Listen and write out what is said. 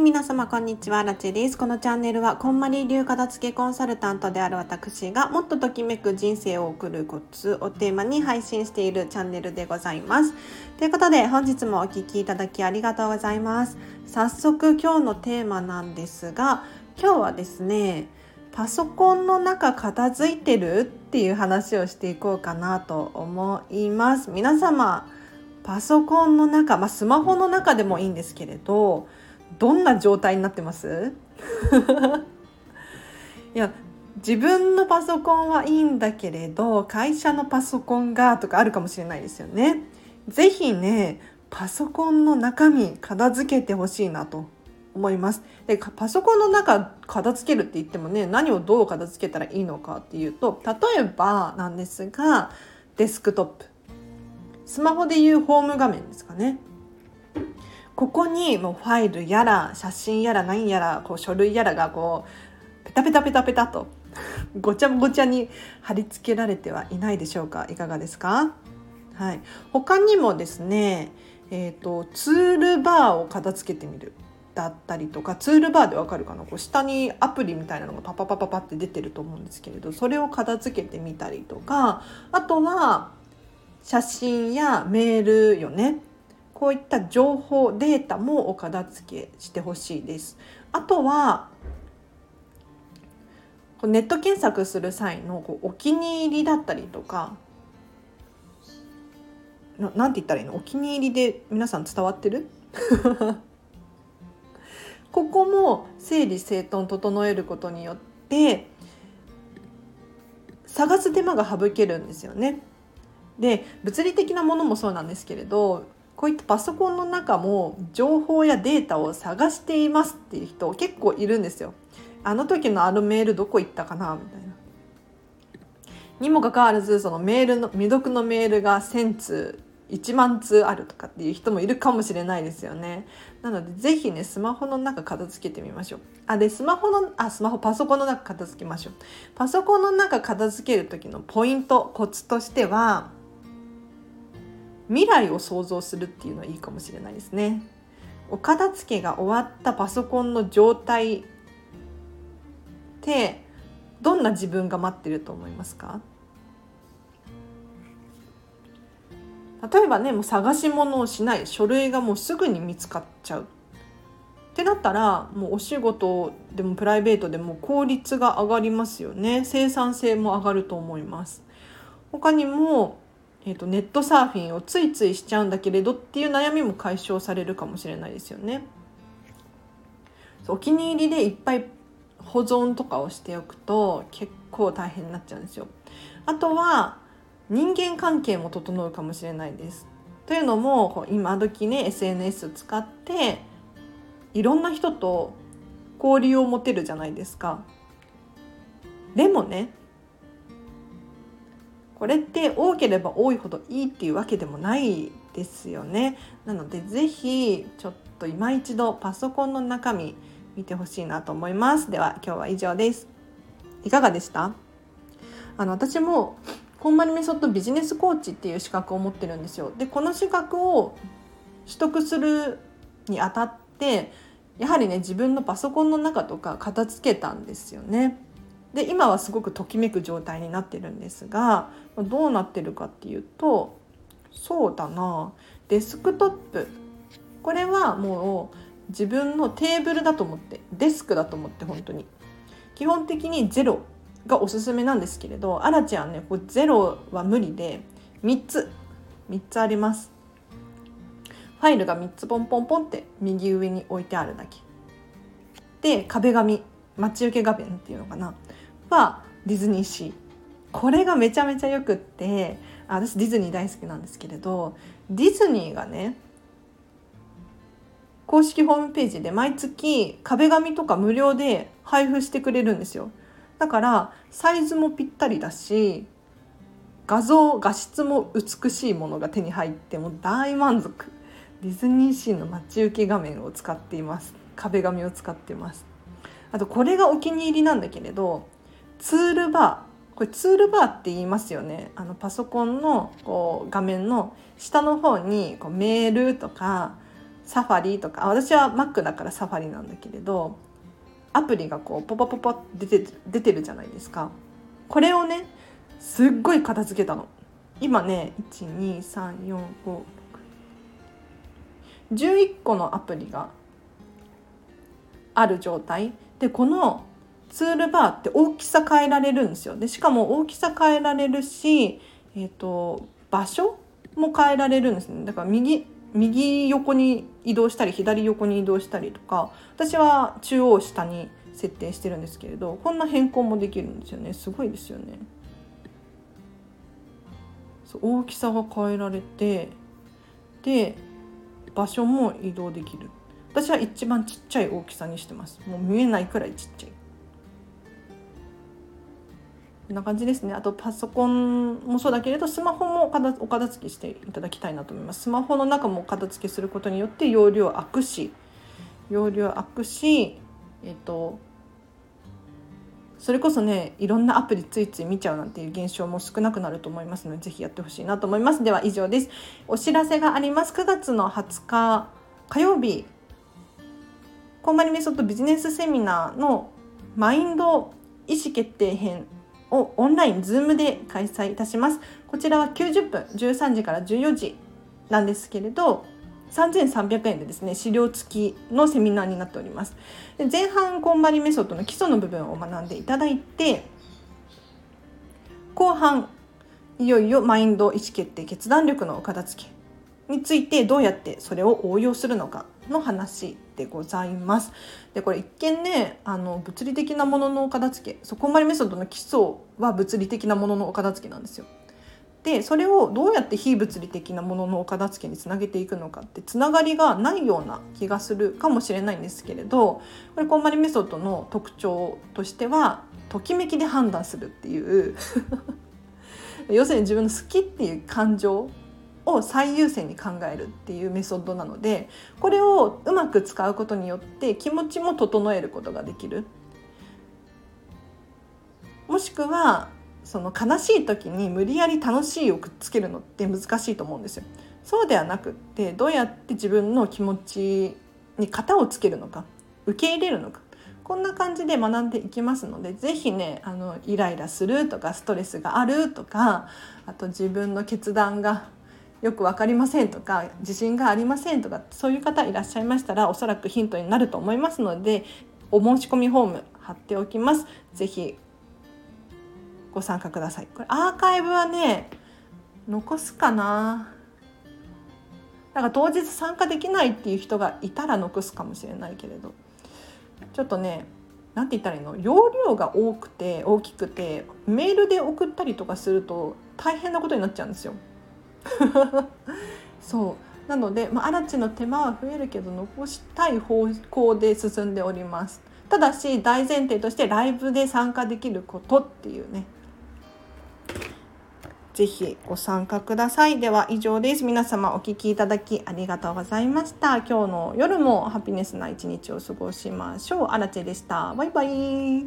い皆様こんにちはラチェです。このチャンネルはこんまり流片付けコンサルタントである私がもっとときめく人生を送るコツをテーマに配信しているチャンネルでございます。ということで本日もお聴きいただきありがとうございます。早速今日のテーマなんですが今日はですねパソコンの中片付いてるっていう話をしていこうかなと思います。皆様パソコンの中、まあ、スマホの中でもいいんですけれどどんな状態になってます？いや自分のパソコンはいいんだけれど会社のパソコンがとかあるかもしれないですよね。ぜひねパソコンの中身片付けてほしいなと思います。でパソコンの中片付けるって言ってもね何をどう片付けたらいいのかっていうと例えばなんですがデスクトップスマホでいうホーム画面ですかねここにもうファイルやら写真やら何やらこう書類やらがこうペタペタペタペタと ごちゃごちゃに貼り付けられてはいないでしょうか？いかがですか？はい、他にもですね、えーと、ツールバーを片付けてみるだったりとかツールバーでわかるかな？こう下にアプリみたいなのがパパパパパって出てると思うんですけれどそれを片付けてみたりとかあとは写真やメールよね。こういった情報データもお片付けしてほしいです。あとはネット検索する際のこうお気に入りだったりとかななんて言ったらいいの？お気に入りで皆さん伝わってる？ここも整理整頓整えることによって探す手間が省けるんですよね。で物理的なものもそうなんですけれどこういったパソコンの中も情報やデータを探していますっていう人結構いるんですよ。あの時のあのメールどこ行ったかなみたいな。にもかかわらずそのメールの未読のメールが1,000通1万通あるとかっていう人もいるかもしれないですよね。なので是非ねスマホの中片付けてみましょう。あでスマホのあスマホパソコンの中片付けましょう。パソコンの中片付ける時のポイントコツとしては未来を想像するっていうのはいいかもしれないですね。お片付けが終わったパソコンの状態ってどんな自分が待ってると思いますか？例えばねもう探し物をしない書類がもうすぐに見つかっちゃう。ってなったらもうお仕事でもプライベートでも効率が上がりますよね。生産性も上がると思います。他にもえーと、ネットサーフィンをついついしちゃうんだけれどっていう悩みも解消されるかもしれないですよね。お気に入りでいっぱい保存とかをしておくと結構大変になっちゃうんですよ。あとは人間関係も整うかもしれないです。というのも今時ね SNS を使っていろんな人と交流を持てるじゃないですか。でもねこれって多ければ多いほどいいっていうわけでもないですよね。なので是非ちょっと今一度パソコンの中身見てほしいなと思います。では今日は以上です。いかがでした？あの私もこんまりメソッドビジネスコーチっていう資格を持ってるんですよ。でこの資格を取得するにあたってやはりね自分のパソコンの中とか片付けたんですよね。で今はすごくときめく状態になってるんですがどうなってるかっていうとそうだな。デスクトップ。これはもう自分のテーブルだと思ってデスクだと思って本当に。基本的にゼロがおすすめなんですけれどアラちゃんねこれゼロは無理で3つ。3つあります。ファイルが3つポンポンポンって右上に置いてあるだけ。で壁紙。待ち受け画面っていうのかな。はディズニーシー。これがめちゃめちゃよくってあ私ディズニー大好きなんですけれどディズニーがね公式ホームページで毎月壁紙とか無料で配布してくれるんですよ。だからサイズもぴったりだし画像画質も美しいものが手に入っても大満足。ディズニーシーの待ち受け画面を使っています。壁紙を使ってます。あとこれがお気に入りなんだけれどツールバー。これツールバーって言いますよね。あのパソコンのこう画面の下の方にこうメールとかサファリとか。私は Mac だからサファリなんだけれどアプリがこうポポポポって出て出てるじゃないですか。これをねすっごい片付けたの。今ね1234511個のアプリがある状態。でこのツールバーって大きさ変えられるんですよ。でしかも大きさ変えられるし、えーと、場所も変えられるんですね。だから右右横に移動したり左横に移動したりとか私は中央下に設定してるんですけれどこんな変更もできるんですよね。すごいですよね。大きさが変えられてで場所も移動できる。私は一番ちっちゃい大きさにしてます。もう見えないくらいちっちゃい。こんな感じですね。あとパソコンもそうだけれどスマホもお片付けしていただきたいなと思います。スマホの中も片付けすることによって容量空くし容量空くしえっ、とそれこそねいろんなアプリついつい見ちゃうなんていう現象も少なくなると思いますので是非やってほしいなと思います。では以上です。お知らせがあります。9月の20日火曜日コンマリメソッドビジネスセミナーのマインド意思決定編をオンライン Zoom で開催いたします。こちらは90分13時から14時なんですけれど3300円でですね資料付きのセミナーになっておりますで前半こんまりメソッドの基礎の部分を学んでいただいて後半いよいよマインド意思決定決断力のお片付けについてどうやってそれを応用するのかの話でございます。でこれ一見ねあの物理的なものの片付けそこまでメソッドの基礎は物理的なものの片付けなんですよ。でそれをどうやって非物理的なもののお片付けにつなげていくのかってつながりがないような気がするかもしれないんですけれどこれこんまりメソッドの特徴としてはときめきで判断するっていう 要するに自分の好きっていう感情を最優先に考えるっていうメソッドなのでこれをうまく使うことによって気持ちも整えることができる。もしくはその悲しい時に無理やり楽しいをくっつけるのって難しいと思うんですよ。そうではなくってどうやって自分の気持ちに型をつけるのか受け入れるのかこんな感じで学んでいきますので是非ねあのイライラするとかストレスがあるとかあと自分の決断がよく分かりませんとか自信がありませんとかそういう方いらっしゃいましたらおそらくヒントになると思いますのでお申し込みフォーム貼っておきます。ぜひご参加ください。これアーカイブはね残すかな。なんか当日参加できないっていう人がいたら残すかもしれないけれどちょっとね何て言ったらいいの？容量が多くて大きくてメールで送ったりとかすると大変なことになっちゃうんですよ。そうなので、まあ、嵐の手間は増えるけど残したい方向で進んでおりますただし大前提としてライブで参加できることっていうねぜひご参加ください。では以上です。皆様お聴きいただきありがとうございました。今日の夜もハピネスな一日を過ごしましょう。あらちでした。バイバイ。